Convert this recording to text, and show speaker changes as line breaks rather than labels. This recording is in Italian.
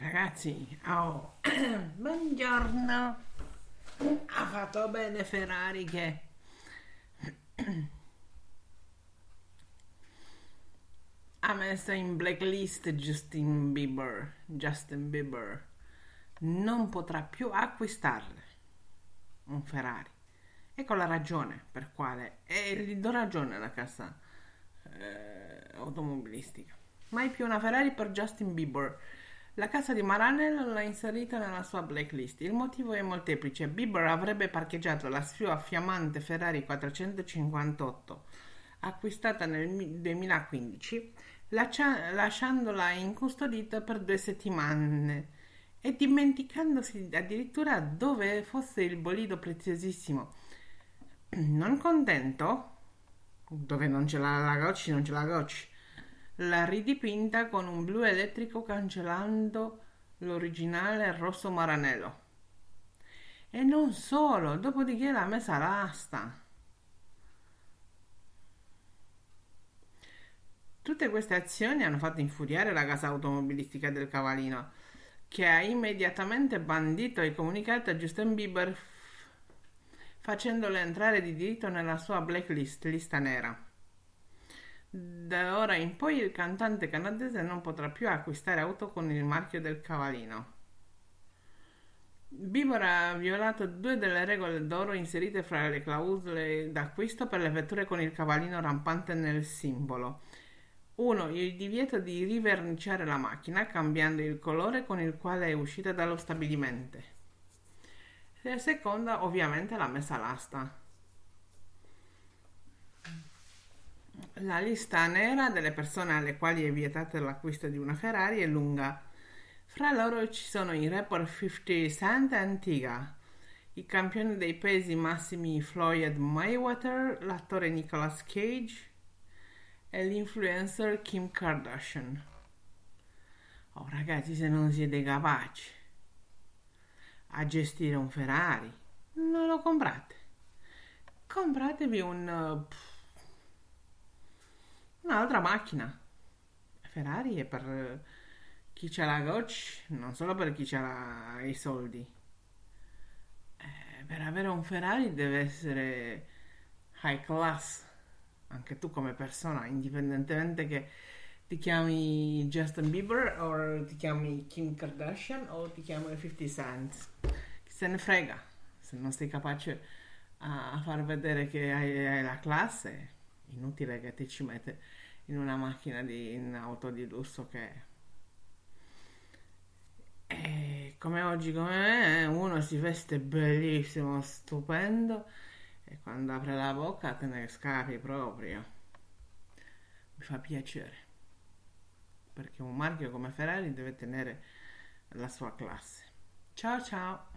Ragazzi, oh, buongiorno. Ha fatto bene Ferrari che ha messo in blacklist Justin Bieber. Justin Bieber non potrà più acquistarle un Ferrari. Ecco la ragione per quale, e gli do ragione alla casa eh, automobilistica. Mai più una Ferrari per Justin Bieber la casa di Maranello l'ha inserita nella sua blacklist. Il motivo è molteplice. Bieber avrebbe parcheggiato la sua fiammante Ferrari 458, acquistata nel 2015, lascia- lasciandola incustodita per due settimane e dimenticandosi addirittura dove fosse il bolido preziosissimo. Non contento? Dove non ce l'ha la Gocci, non ce l'ha Gocci l'ha ridipinta con un blu elettrico cancellando l'originale rosso maranello. E non solo, dopodiché l'ha messa all'asta. Tutte queste azioni hanno fatto infuriare la casa automobilistica del Cavallino, che ha immediatamente bandito e comunicato a Justin Bieber facendolo entrare di diritto nella sua blacklist, lista nera. Da ora in poi il cantante canadese non potrà più acquistare auto con il marchio del Cavallino. Bieber ha violato due delle regole d'oro inserite fra le clausole d'acquisto per le vetture con il cavallino rampante nel simbolo. 1. Il divieto di riverniciare la macchina cambiando il colore con il quale è uscita dallo stabilimento. E seconda, ovviamente, la messa all'asta. La lista nera delle persone alle quali è vietato l'acquisto di una Ferrari è lunga. Fra loro ci sono i rapper 50 Cent e Antigua, i campioni dei pesi massimi Floyd Mayweather, l'attore Nicolas Cage e l'influencer Kim Kardashian. Oh ragazzi, se non siete capaci a gestire un Ferrari, non lo comprate. Compratevi un... Uh, un'altra macchina. Ferrari è per chi c'ha la Gotch, non solo per chi ha i soldi. Eh, per avere un Ferrari deve essere high class, anche tu come persona, indipendentemente che ti chiami Justin Bieber o ti chiami Kim Kardashian o ti chiami 50 Cent. Chi se ne frega, se non sei capace a far vedere che hai, hai la classe inutile che ti ci mette in una macchina di in auto di lusso che e come oggi come me uno si veste bellissimo stupendo e quando apre la bocca te ne scapi proprio. Mi fa piacere perché un marchio come Ferrari deve tenere la sua classe. Ciao ciao